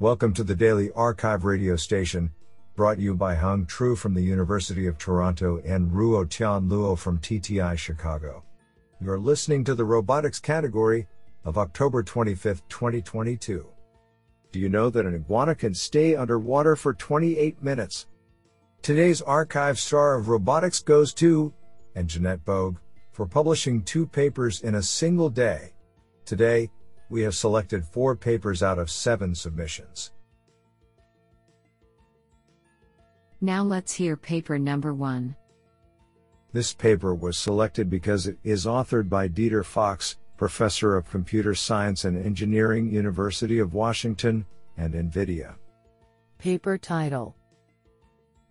Welcome to the Daily Archive radio station, brought you by Hung Tru from the University of Toronto and Ruo Tian Luo from TTI Chicago. You're listening to the robotics category of October 25, 2022. Do you know that an iguana can stay underwater for 28 minutes? Today's archive star of robotics goes to, and Jeannette Bohg, for publishing two papers in a single day. Today, we have selected four papers out of seven submissions. Now let's hear paper number one. This paper was selected because it is authored by Dieter Fox, Professor of Computer Science and Engineering, University of Washington, and NVIDIA. Paper title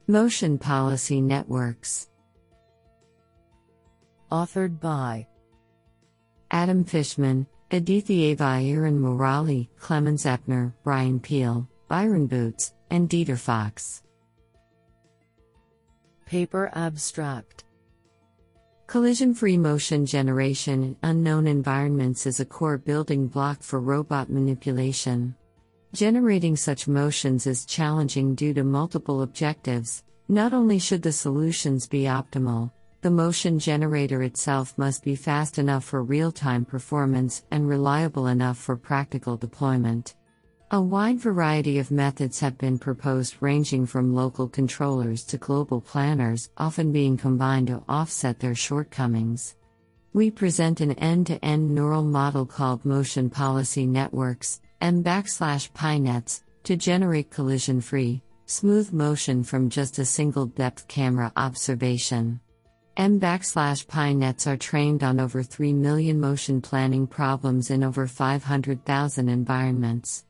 Motion Policy Networks. Authored by Adam Fishman, Aditya Aaron Murali, Clemens Eppner, Bryan Peele, Byron Boots, and Dieter Fox. Paper Abstract Collision free motion generation in unknown environments is a core building block for robot manipulation. Generating such motions is challenging due to multiple objectives. Not only should the solutions be optimal, the motion generator itself must be fast enough for real time performance and reliable enough for practical deployment. A wide variety of methods have been proposed, ranging from local controllers to global planners, often being combined to offset their shortcomings. We present an end to end neural model called Motion Policy Networks, M to generate collision free, smooth motion from just a single depth camera observation. M backslash PyNets are trained on over 3 million motion planning problems in over 500,000 environments.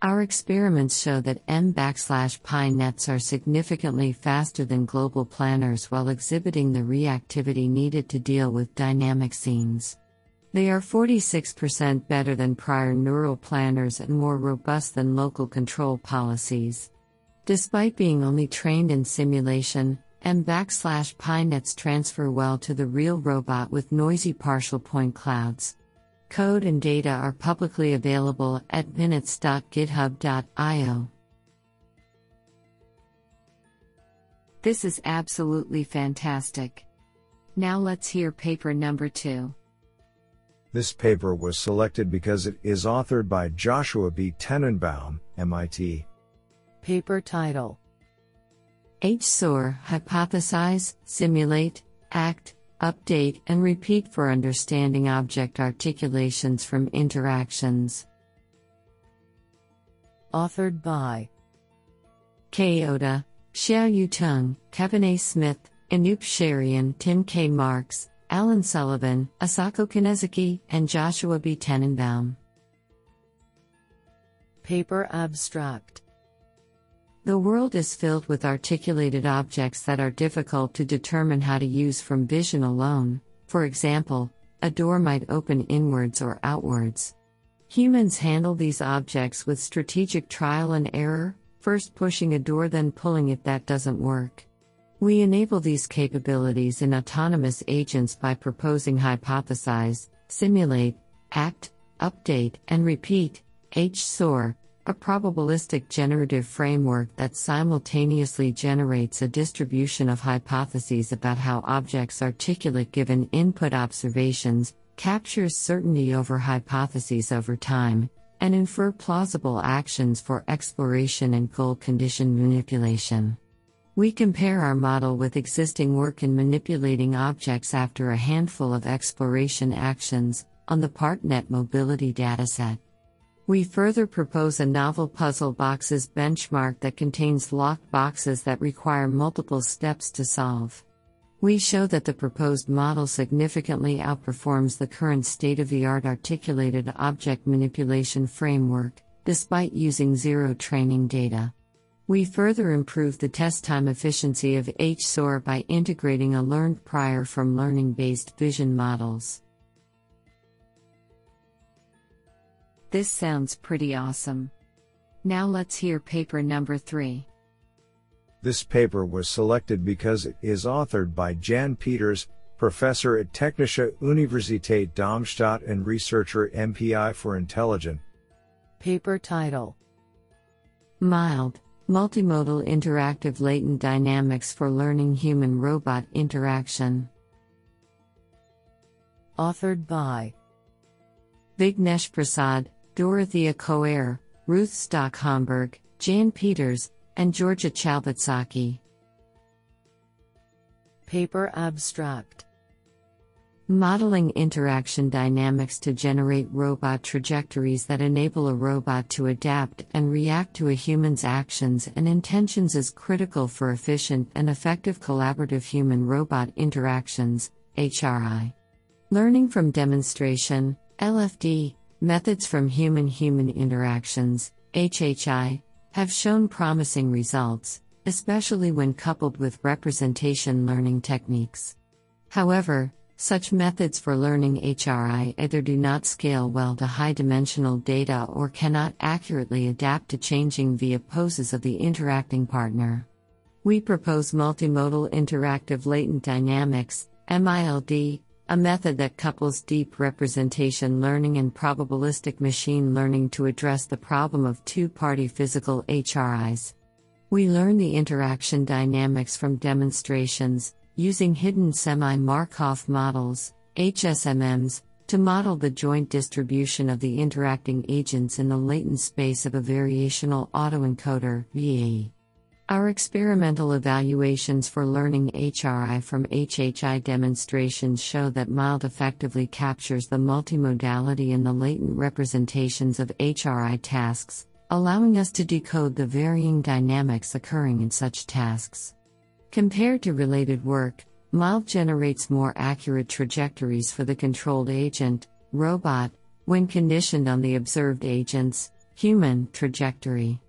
Our experiments show that M backslash PyNets are significantly faster than global planners while exhibiting the reactivity needed to deal with dynamic scenes. They are 46% better than prior neural planners and more robust than local control policies. Despite being only trained in simulation, M backslash PyNets transfer well to the real robot with noisy partial point clouds. Code and data are publicly available at minutes.github.io. This is absolutely fantastic. Now let's hear paper number two. This paper was selected because it is authored by Joshua B. Tenenbaum, MIT. Paper title H-SAUR Hypothesize, Simulate, Act, Update, and Repeat for Understanding Object Articulations from Interactions. Authored by Kei Ota, Hsiao-Yu Tung, Kevin A. Smith, Anoop Cherian, Tim K. Marks, Alan Sullivan, Asako Kanezaki, and Joshua B. Tenenbaum. Paper Abstract the world is filled with articulated objects that are difficult to determine how to use from vision alone. For example, a door might open inwards or outwards. Humans handle these objects with strategic trial and error, first pushing a door, then pulling if that doesn't work. We enable these capabilities in autonomous agents by proposing hypothesize, simulate, act, update, and repeat, H-SAUR, a probabilistic generative framework that simultaneously generates a distribution of hypotheses about how objects articulate given input observations, captures certainty over hypotheses over time, and infer plausible actions for exploration and goal condition manipulation. We compare our model with existing work in manipulating objects after a handful of exploration actions on the PartNet mobility dataset. We further propose a novel puzzle boxes benchmark that contains locked boxes that require multiple steps to solve. We show that the proposed model significantly outperforms the current state of the art articulated object manipulation framework, despite using zero training data. We further improve the test time efficiency of H-SAUR by integrating a learned prior from learning based vision models. This sounds pretty awesome. Now let's hear paper number 3. This paper was selected because it is authored by Jan Peters, professor at Technische Universität Darmstadt and researcher MPI for Intelligent. Paper title Mild, multimodal interactive latent dynamics for learning human robot interaction. Authored by Vignesh Prasad, Dorothea Koert, Ruth Stock Homburg, Jan Peters, and Georgia Chalvatzaki. Paper Abstract Modeling interaction dynamics to generate robot trajectories that enable a robot to adapt and react to a human's actions and intentions is critical for efficient and effective collaborative human robot interactions, HRI. Learning from demonstration, LFD, methods from human human interactions, HHI, have shown promising results, especially when coupled with representation learning techniques. However, such methods for learning HRI either do not scale well to high dimensional data or cannot accurately adapt to changing via poses of the interacting partner. We propose multimodal interactive latent dynamics, MILD, a method that couples deep representation learning and probabilistic machine learning to address the problem of two party physical HRIs. We learn the interaction dynamics from demonstrations, using hidden semi Markov models, HSMMs, to model the joint distribution of the interacting agents in the latent space of a variational autoencoder, VAE. Our experimental evaluations for learning HRI from HHI demonstrations show that MILD effectively captures the multimodality in the latent representations of HRI tasks, allowing us to decode the varying dynamics occurring in such tasks. Compared to related work, MILD generates more accurate trajectories for the controlled agent, robot, when conditioned on the observed agent's, human, trajectory.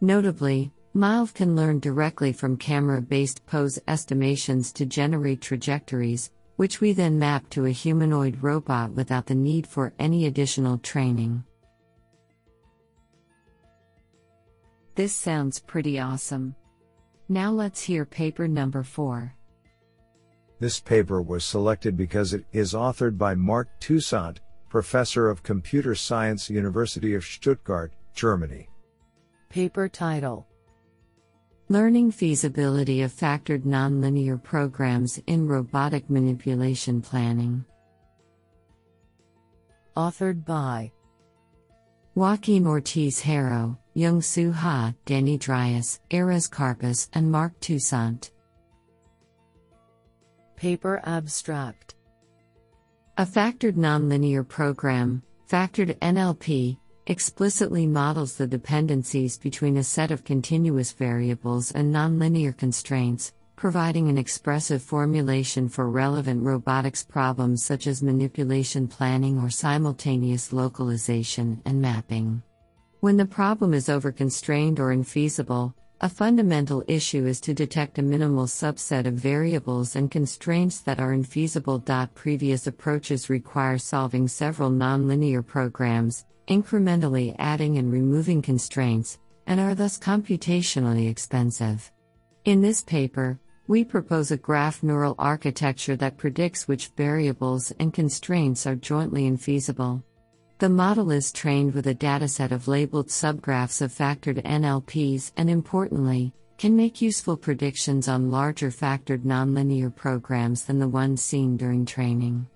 Notably, MILD can learn directly from camera based pose estimations to generate trajectories, which we then map to a humanoid robot without the need for any additional training. This sounds pretty awesome. Now let's hear paper number 4. This paper was selected because it is authored by Marc Toussaint, professor of computer science, University of Stuttgart, Germany. Paper title Learning feasibility of factored nonlinear programs in robotic manipulation planning. Authored by Joaquim Ortiz Haro, Jung-Su Ha, Danny Driess, Erez Karpas, and Marc Toussaint. Paper Abstract A factored nonlinear program, factored NLP, explicitly models the dependencies between a set of continuous variables and nonlinear constraints, providing an expressive formulation for relevant robotics problems such as manipulation planning or simultaneous localization and mapping. When the problem is overconstrained or infeasible, a fundamental issue is to detect a minimal subset of variables and constraints that are infeasible. Previous approaches require solving several nonlinear programs, incrementally adding and removing constraints, and are thus computationally expensive. In this paper, we propose a graph neural architecture that predicts which variables and constraints are jointly infeasible. The model is trained with a dataset of labeled subgraphs of factored NLPs and importantly, can make useful predictions on larger factored nonlinear programs than the ones seen during training.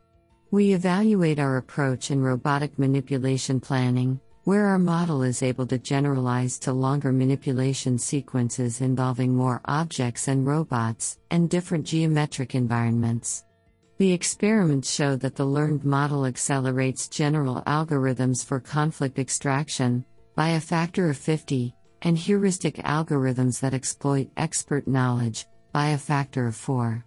We evaluate our approach in robotic manipulation planning, where our model is able to generalize to longer manipulation sequences involving more objects and robots, and different geometric environments. The experiments show that the learned model accelerates general algorithms for conflict extraction by a factor of 50, and heuristic algorithms that exploit expert knowledge by a factor of 4.